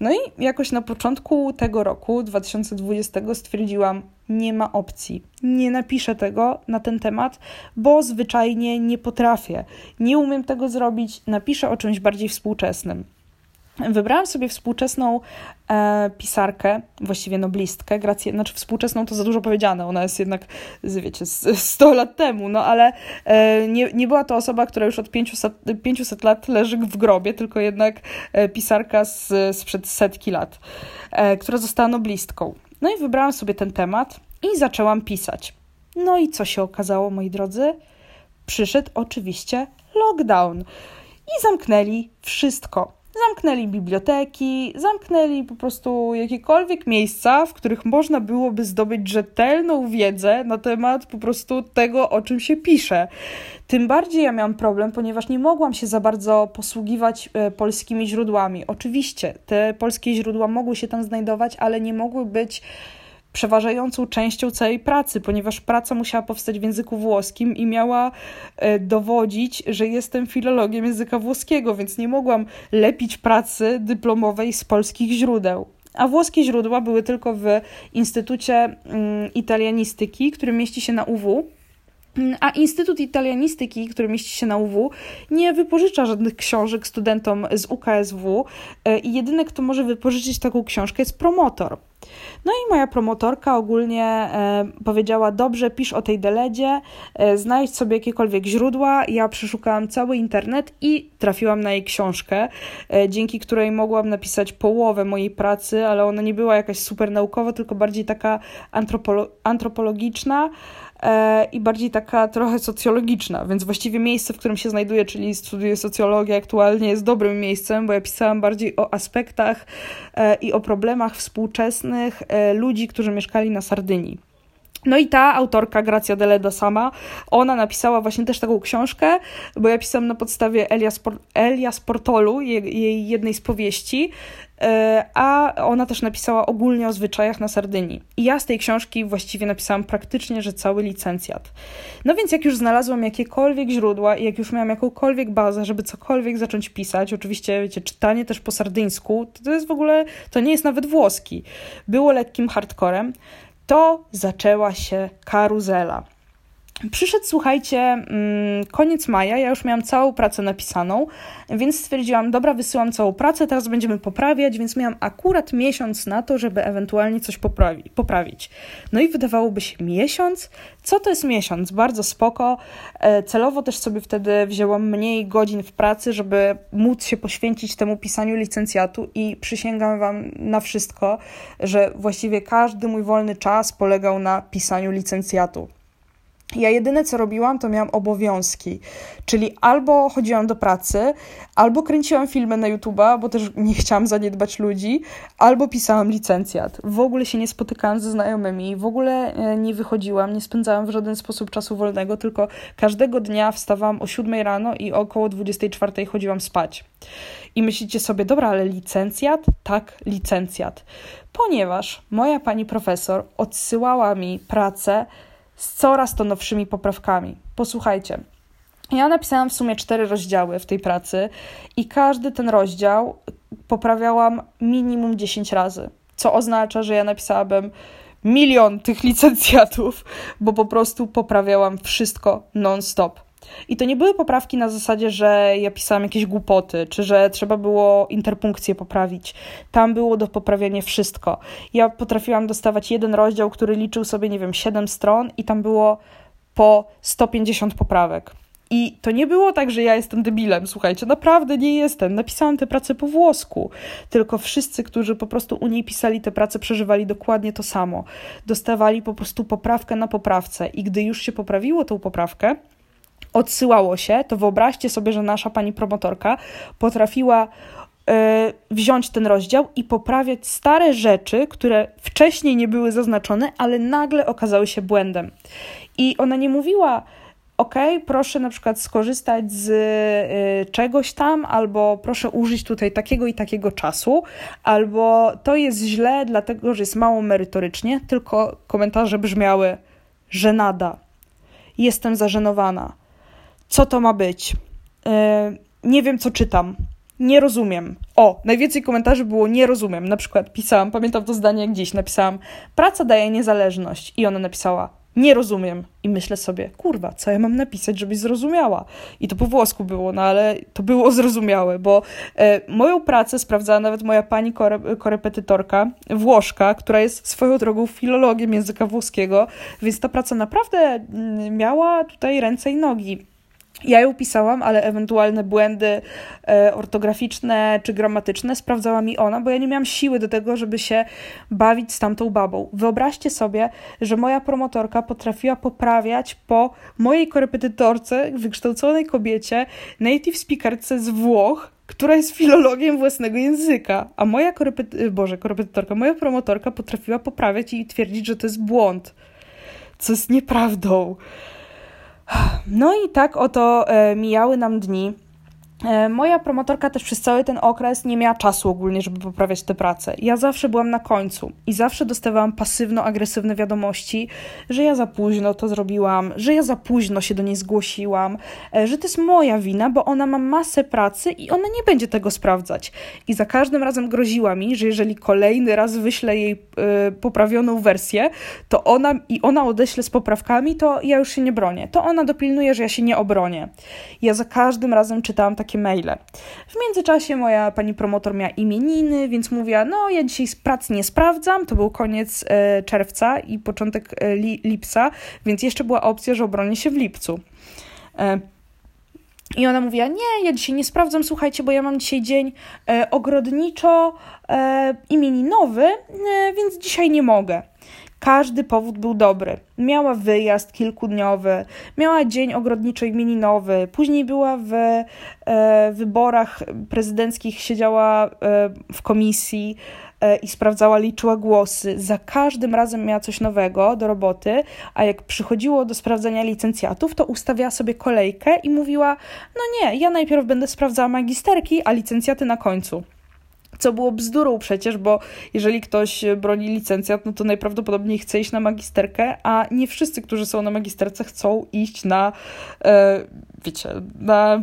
No i jakoś na początku tego roku, 2020, stwierdziłam, nie ma opcji. Nie napiszę tego na ten temat, bo zwyczajnie nie potrafię. Nie umiem tego zrobić, napiszę o czymś bardziej współczesnym. Wybrałam sobie współczesną e, pisarkę, właściwie noblistkę, Grację, znaczy współczesną to za dużo powiedziane, ona jest jednak, wiecie, 100 lat temu, no ale e, nie, nie była to osoba, która już od 500, 500 lat leży w grobie, tylko jednak e, pisarka z, sprzed setki lat, e, która została noblistką. No i wybrałam sobie ten temat i zaczęłam pisać. No i co się okazało, moi drodzy? Przyszedł oczywiście lockdown i zamknęli wszystko Zamknęli biblioteki, zamknęli po prostu jakiekolwiek miejsca, w których można byłoby zdobyć rzetelną wiedzę na temat po prostu tego, o czym się pisze. Tym bardziej ja miałam problem, ponieważ nie mogłam się za bardzo posługiwać e, polskimi źródłami. Oczywiście te polskie źródła mogły się tam znajdować, ale nie mogły być przeważającą częścią całej pracy, ponieważ praca musiała powstać w języku włoskim i miała e, dowodzić, że jestem filologiem języka włoskiego, więc nie mogłam lepić pracy dyplomowej z polskich źródeł. A włoskie źródła były tylko w Instytucie mm, Italianistyki, który mieści się na UW. A Instytut Italianistyki, który mieści się na UW, nie wypożycza żadnych książek studentom z UKSW e, i jedyny, kto może wypożyczyć taką książkę jest promotor. No i moja promotorka ogólnie e, powiedziała: Dobrze, pisz o tej deledzie, e, znajdź sobie jakiekolwiek źródła. Ja przeszukałam cały internet i trafiłam na jej książkę, dzięki której mogłam napisać połowę mojej pracy, ale ona nie była jakaś super naukowa, tylko bardziej taka antropolo antropologiczna i bardziej taka trochę socjologiczna, więc właściwie miejsce, w którym się znajduję, czyli studiuję socjologię, aktualnie jest dobrym miejscem, bo ja pisałam bardziej o aspektach e, i o problemach współczesnych e, ludzi, którzy mieszkali na Sardynii. No i ta autorka, Gracia Deleda sama, ona napisała właśnie też taką książkę, bo ja pisałam na podstawie Elia, Sport Elia Sportolu, jej, jej jednej z powieści, e, a ona też napisała ogólnie o zwyczajach na Sardynii. I ja z tej książki właściwie napisałam praktycznie, że cały licencjat. No więc jak już znalazłam jakiekolwiek źródła i jak już miałam jakąkolwiek bazę, żeby cokolwiek zacząć pisać, oczywiście, wiecie, czytanie też po sardyńsku, to, to jest w ogóle, to nie jest nawet włoski, było lekkim hardcorem, to zaczęła się karuzela. Przyszedł, słuchajcie, mm, koniec maja, ja już miałam całą pracę napisaną, więc stwierdziłam, dobra, wysyłam całą pracę, teraz będziemy poprawiać, więc miałam akurat miesiąc na to, żeby ewentualnie coś poprawi poprawić. No i wydawałoby się miesiąc? Co to jest miesiąc? Bardzo spoko. E, celowo też sobie wtedy wzięłam mniej godzin w pracy, żeby móc się poświęcić temu pisaniu licencjatu i przysięgam Wam na wszystko, że właściwie każdy mój wolny czas polegał na pisaniu licencjatu. Ja jedyne co robiłam, to miałam obowiązki, czyli albo chodziłam do pracy, albo kręciłam filmy na YouTube'a, bo też nie chciałam zaniedbać ludzi, albo pisałam licencjat. W ogóle się nie spotykałam ze znajomymi, w ogóle e, nie wychodziłam, nie spędzałam w żaden sposób czasu wolnego, tylko każdego dnia wstawałam o 7 rano i około 24 chodziłam spać. I myślicie sobie, dobra, ale licencjat? Tak, licencjat. Ponieważ moja pani profesor odsyłała mi pracę z coraz to nowszymi poprawkami. Posłuchajcie. Ja napisałam w sumie cztery rozdziały w tej pracy i każdy ten rozdział poprawiałam minimum 10 razy, co oznacza, że ja napisałabym milion tych licencjatów, bo po prostu poprawiałam wszystko non-stop. I to nie były poprawki na zasadzie, że ja pisałam jakieś głupoty, czy że trzeba było interpunkcję poprawić. Tam było do poprawienia wszystko. Ja potrafiłam dostawać jeden rozdział, który liczył sobie, nie wiem, 7 stron, i tam było po 150 poprawek. I to nie było tak, że ja jestem debilem, słuchajcie, naprawdę nie jestem. Napisałam tę pracę po włosku, tylko wszyscy, którzy po prostu u niej pisali tę pracę, przeżywali dokładnie to samo. Dostawali po prostu poprawkę na poprawce, i gdy już się poprawiło tą poprawkę, odsyłało się, to wyobraźcie sobie, że nasza pani promotorka potrafiła e, wziąć ten rozdział i poprawiać stare rzeczy, które wcześniej nie były zaznaczone, ale nagle okazały się błędem. I ona nie mówiła, OK, proszę na przykład skorzystać z y, czegoś tam, albo proszę użyć tutaj takiego i takiego czasu, albo to jest źle, dlatego że jest mało merytorycznie, tylko komentarze brzmiały, że nada. Jestem zażenowana co to ma być. Yy, nie wiem, co czytam. Nie rozumiem. O, najwięcej komentarzy było nie rozumiem. Na przykład pisałam, pamiętam to zdanie jak dziś, napisałam praca daje niezależność i ona napisała nie rozumiem. I myślę sobie, kurwa, co ja mam napisać, żebyś zrozumiała? I to po włosku było, no ale to było zrozumiałe, bo e, moją pracę sprawdzała nawet moja pani kore, korepetytorka, Włoszka, która jest swoją drogą filologiem języka włoskiego, więc ta praca naprawdę mm, miała tutaj ręce i nogi. Ja ją pisałam, ale ewentualne błędy e, ortograficzne czy gramatyczne sprawdzała mi ona, bo ja nie miałam siły do tego, żeby się bawić z tamtą babą. Wyobraźcie sobie, że moja promotorka potrafiła poprawiać po mojej korepetytorce, wykształconej kobiecie, native speakerce z Włoch, która jest filologiem własnego języka, a moja korepety... Boże, korepetytorka, moja promotorka potrafiła poprawiać i twierdzić, że to jest błąd, co jest nieprawdą. No i tak oto e, mijały nam dni. E, moja promotorka też przez cały ten okres nie miała czasu ogólnie, żeby poprawiać tę pracę. Ja zawsze byłam na końcu i zawsze dostawałam pasywno-agresywne wiadomości, że ja za późno to zrobiłam, że ja za późno się do niej zgłosiłam, e, że to jest moja wina, bo ona ma masę pracy i ona nie będzie tego sprawdzać. I za każdym razem groziła mi, że jeżeli kolejny raz wyślę jej y, poprawioną wersję, to ona i ona odeśle z poprawkami, to ja już się nie bronię. To ona dopilnuje, że ja się nie obronię. Ja za każdym razem czytałam tak takie maile. W międzyczasie moja pani promotor miała imieniny, więc mówiła, no ja dzisiaj z pracy nie sprawdzam, to był koniec e, czerwca i początek e, li, lipca, więc jeszcze była opcja, że obronię się w lipcu. E, i ona mówiła: Nie, ja dzisiaj nie sprawdzam, słuchajcie, bo ja mam dzisiaj dzień e, ogrodniczo-imieninowy, e, e, więc dzisiaj nie mogę. Każdy powód był dobry. Miała wyjazd kilkudniowy, miała dzień ogrodniczo-imieninowy, później była w e, wyborach prezydenckich, siedziała e, w komisji e, i sprawdzała, liczyła głosy. Za każdym razem miała coś nowego do roboty, a jak przychodziło do sprawdzania licencjatów, to ustawiała sobie kolejkę i mówiła: No nie, ja najpierw będę sprawdzała magisterki, a licencjaty na końcu. Co było bzdurą przecież, bo jeżeli ktoś broni licencjat, no to najprawdopodobniej chce iść na magisterkę, a nie wszyscy, którzy są na magisterce, chcą iść na, e, wiecie, na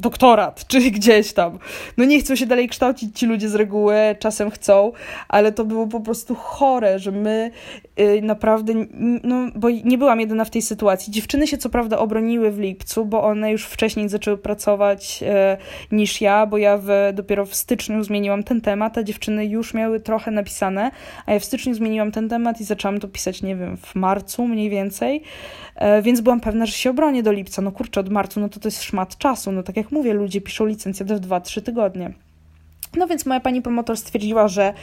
doktorat, czy gdzieś tam. No nie chcą się dalej kształcić ci ludzie z reguły, czasem chcą, ale to było po prostu chore, że my yy, naprawdę, no bo nie byłam jedyna w tej sytuacji. Dziewczyny się co prawda obroniły w lipcu, bo one już wcześniej zaczęły pracować yy, niż ja, bo ja w, dopiero w styczniu zmieniłam ten temat, a dziewczyny już miały trochę napisane, a ja w styczniu zmieniłam ten temat i zaczęłam to pisać, nie wiem, w marcu mniej więcej, więc byłam pewna, że się obronię do lipca. No kurczę, od marcu, no to to jest szmat czasu, no tak jak mówię, ludzie piszą licencjat w 2-3 tygodnie. No więc moja pani promotor stwierdziła, że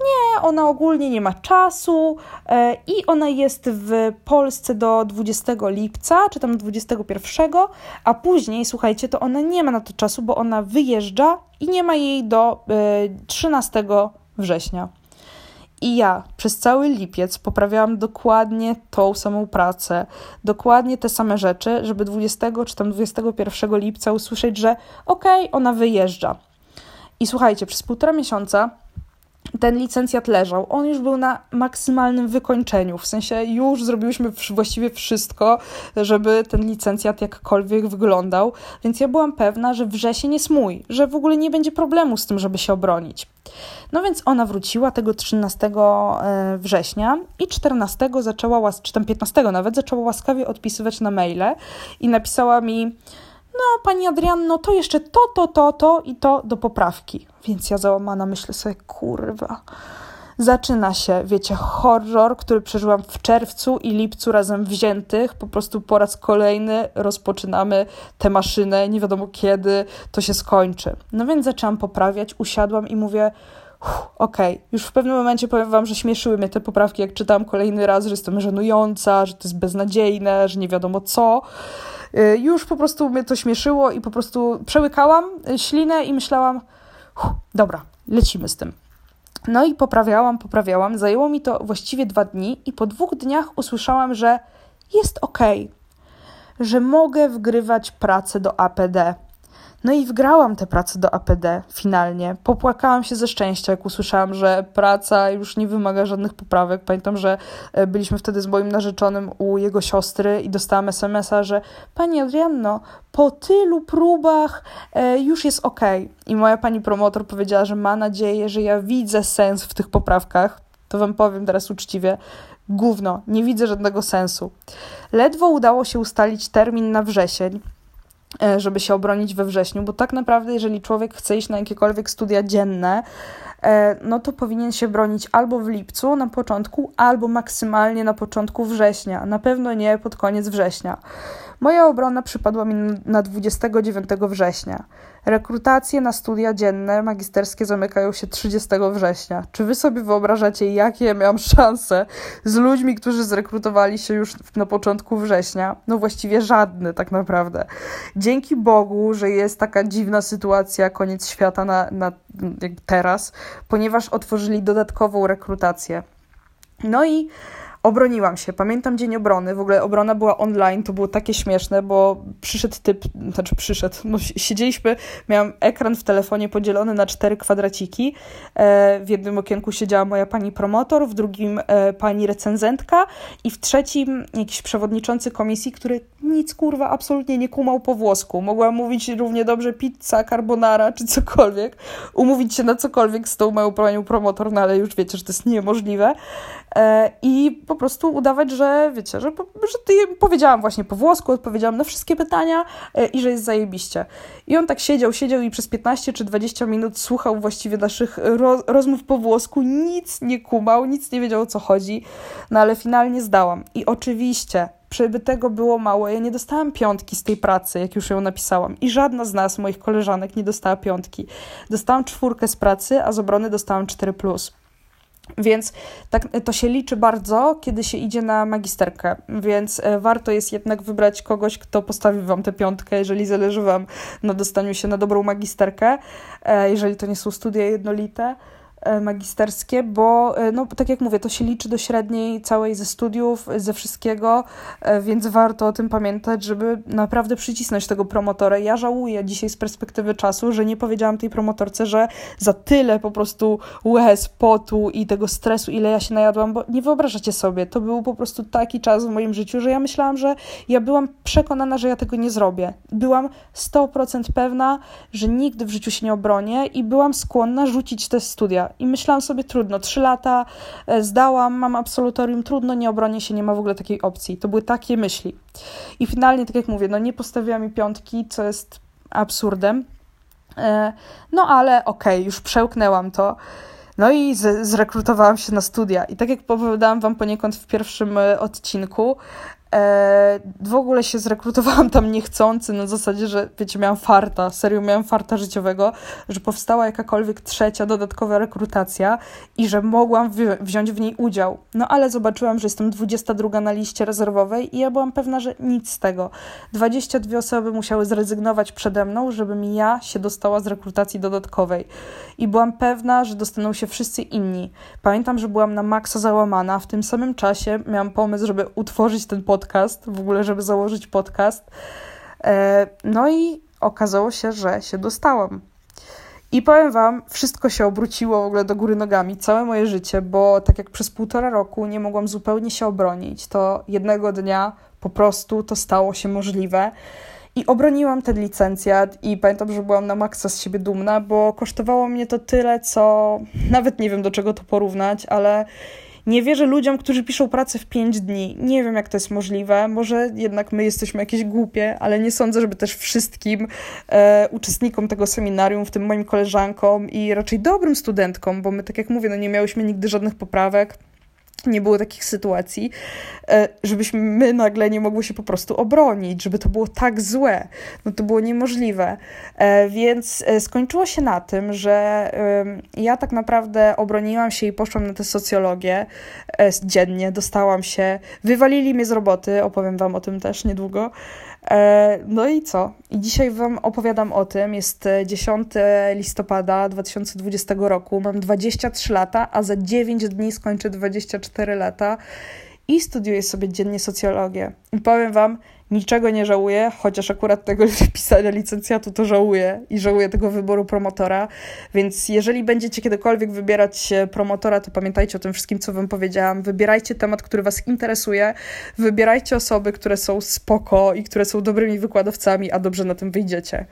nie, ona ogólnie nie ma czasu e, i ona jest w Polsce do 20 lipca, czy tam 21, a później, słuchajcie, to ona nie ma na to czasu, bo ona wyjeżdża i nie ma jej do 13 e, września. I ja przez cały lipiec poprawiałam dokładnie tą samą pracę, dokładnie te same rzeczy, żeby 20 czy tam 21 lipca usłyszeć, że okej, okay, ona wyjeżdża. I słuchajcie, przez półtora miesiąca ten licencjat leżał. On już był na maksymalnym wykończeniu, w sensie już zrobiłyśmy właściwie wszystko, żeby ten licencjat jakkolwiek wyglądał, więc ja byłam pewna, że wrzesień jest mój, że w ogóle nie będzie problemu z tym, żeby się obronić. No więc ona wróciła tego 13 e, września i 14 zaczęła, czy tam 15 nawet, zaczęła łaskawie odpisywać na maile i napisała mi no pani Adrianno, to jeszcze to, to, to, to i to do poprawki. Więc ja załamana myślę sobie, kurwa. Zaczyna się, wiecie, horror, który przeżyłam w czerwcu i lipcu razem wziętych. Po prostu po raz kolejny rozpoczynamy tę maszynę, nie wiadomo kiedy to się skończy. No więc zaczęłam poprawiać, usiadłam i mówię, okej, okay. już w pewnym momencie powiem wam, że śmieszyły mnie te poprawki, jak czytam kolejny raz, że jestem żenująca, że to jest beznadziejne, że nie wiadomo co. Y, już po prostu mnie to śmieszyło i po prostu przełykałam ślinę i myślałam, dobra, lecimy z tym. No i poprawiałam, poprawiałam. Zajęło mi to właściwie dwa dni i po dwóch dniach usłyszałam, że jest ok, że mogę wgrywać pracę do APD. No i wgrałam tę pracę do APD finalnie. Popłakałam się ze szczęścia, jak usłyszałam, że praca już nie wymaga żadnych poprawek. Pamiętam, że e, byliśmy wtedy z moim narzeczonym u jego siostry i dostałam SMS-a, że Pani Adrianno, po tylu próbach e, już jest ok. I moja pani promotor powiedziała, że ma nadzieję, że ja widzę sens w tych poprawkach. To wam powiem teraz uczciwie. Gówno, nie widzę żadnego sensu. Ledwo udało się ustalić termin na wrzesień, żeby się obronić we wrześniu, bo tak naprawdę, jeżeli człowiek chce iść na jakiekolwiek studia dzienne, e, no to powinien się bronić albo w lipcu na początku, albo maksymalnie na początku września. Na pewno nie pod koniec września. Moja obrona przypadła mi na 29 września. Rekrutacje na studia dzienne magisterskie zamykają się 30 września. Czy wy sobie wyobrażacie, jakie ja miałam szanse z ludźmi, którzy zrekrutowali się już na początku września? No właściwie żadne tak naprawdę. Dzięki Bogu, że jest taka dziwna sytuacja, koniec świata na, na teraz, ponieważ otworzyli dodatkową rekrutację. No i Obroniłam się. Pamiętam dzień obrony. W ogóle obrona była online. To było takie śmieszne, bo przyszedł typ, znaczy przyszedł. No, siedzieliśmy, miałam ekran w telefonie podzielony na cztery kwadraciki. E, w jednym okienku siedziała moja pani promotor, w drugim e, pani recenzentka i w trzecim jakiś przewodniczący komisji, który nic kurwa absolutnie nie kumał po włosku. Mogłam mówić równie dobrze pizza, carbonara czy cokolwiek. Umówić się na cokolwiek z tą moją panią promotor, no ale już wiecie, że to jest niemożliwe. E, I po prostu udawać, że wiecie, że, że powiedziałam właśnie po włosku, odpowiedziałam na wszystkie pytania e, i że jest zajebiście. I on tak siedział, siedział i przez 15 czy 20 minut słuchał właściwie naszych ro rozmów po włosku, nic nie kumał, nic nie wiedział o co chodzi, no ale finalnie zdałam. I oczywiście żeby tego było mało, ja nie dostałam piątki z tej pracy, jak już ją napisałam. I żadna z nas, moich koleżanek, nie dostała piątki. Dostałam czwórkę z pracy, a z obrony dostałam 4. Plus. Więc tak, to się liczy bardzo, kiedy się idzie na magisterkę, więc e, warto jest jednak wybrać kogoś, kto postawi Wam tę piątkę, jeżeli zależy Wam na dostaniu się na dobrą magisterkę, e, jeżeli to nie są studia jednolite. E, magisterskie, bo e, no, tak jak mówię, to się liczy do średniej całej ze studiów, ze wszystkiego, e, więc warto o tym pamiętać, żeby naprawdę przycisnąć tego promotora. Ja żałuję dzisiaj z perspektywy czasu, że nie powiedziałam tej promotorce, że za tyle po prostu łez, potu i tego stresu, ile ja się najadłam, bo nie wyobrażacie sobie, to był po prostu taki czas w moim życiu, że ja myślałam, że ja byłam przekonana, że ja tego nie zrobię. Byłam 100% pewna, że nigdy w życiu się nie obronię i byłam skłonna rzucić te studia i myślałam sobie, trudno, trzy lata e, zdałam, mam absolutorium, trudno, nie obronię się, nie ma w ogóle takiej opcji. To były takie myśli. I finalnie, tak jak mówię, no nie postawiła mi piątki, co jest absurdem. E, no ale okej, okay, już przełknęłam to. No i zrekrutowałam się na studia. I tak jak opowiadałam Wam poniekąd w pierwszym e, odcinku, w ogóle się zrekrutowałam tam niechcący, na zasadzie, że wiecie, miałam farta, serio miałam farta życiowego, że powstała jakakolwiek trzecia dodatkowa rekrutacja i że mogłam wzi- wziąć w niej udział. No ale zobaczyłam, że jestem 22 na liście rezerwowej i ja byłam pewna, że nic z tego. 22 osoby musiały zrezygnować przede mną, żebym ja się dostała z rekrutacji dodatkowej. I byłam pewna, że dostaną się wszyscy inni. Pamiętam, że byłam na maksa załamana. W tym samym czasie miałam pomysł, żeby utworzyć ten podcast podcast, w ogóle, żeby założyć podcast. E, no i okazało się, że się dostałam. I powiem Wam, wszystko się obróciło w ogóle do góry nogami, całe moje życie, bo tak jak przez półtora roku nie mogłam zupełnie się obronić, to jednego dnia po prostu to stało się możliwe. I obroniłam ten licencjat i pamiętam, że byłam na maksa z siebie dumna, bo kosztowało mnie to tyle, co nawet nie wiem do czego to porównać, ale nie wierzę ludziom, którzy piszą pracę w 5 dni. Nie wiem, jak to jest możliwe. Może jednak my jesteśmy jakieś głupie, ale nie sądzę, żeby też wszystkim e, uczestnikom tego seminarium, w tym moim koleżankom i raczej dobrym studentkom, bo my, tak jak mówię, no nie miałyśmy nigdy żadnych poprawek nie było takich sytuacji, e, żebyśmy my nagle nie mogły się po prostu obronić, żeby to było tak złe. No to było niemożliwe. E, więc e, skończyło się na tym, że ja tak naprawdę obroniłam się i poszłam na tę socjologię dziennie, dostałam się, wywalili mnie z roboty, opowiem Wam o tym też niedługo. E, no i co? I dzisiaj Wam opowiadam o tym. Jest 10 listopada 2020 roku. Mam 23 lata, a za 9 dni skończę 24 lata i studiuję sobie dziennie socjologię. I powiem Wam, niczego nie żałuję, chociaż akurat tego pisania licencjatu to żałuję i żałuję tego wyboru promotora, więc jeżeli będziecie kiedykolwiek wybierać promotora, to pamiętajcie o tym wszystkim, co wam powiedziałam. Wybierajcie temat, który was interesuje, wybierajcie osoby, które są spoko i które są dobrymi wykładowcami, a dobrze na tym wyjdziecie.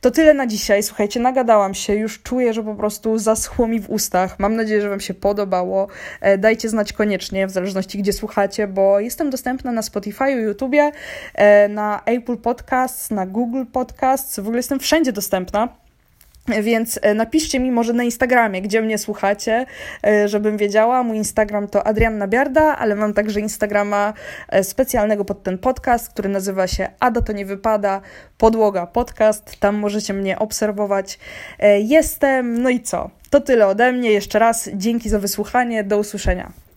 To tyle na dzisiaj. Słuchajcie, nagadałam się, już czuję, że po prostu zaschło mi w ustach. Mam nadzieję, że wam się podobało. E, dajcie znać koniecznie, w zależności gdzie słuchacie, bo jestem dostępna na Spotify, YouTubie, E, na Apple Podcasts, na Google Podcasts, w ogóle jestem wszędzie dostępna. Więc e, napiszcie mi może na Instagramie, gdzie mnie słuchacie, e, żebym wiedziała. Mój Instagram to Adrianna Biarda, ale mam także Instagrama specjalnego pod ten podcast, który nazywa się Ada to nie wypada, podłoga podcast. Tam możecie mnie obserwować. Jestem, no i co? To tyle ode mnie. Jeszcze raz dzięki za wysłuchanie. Do usłyszenia.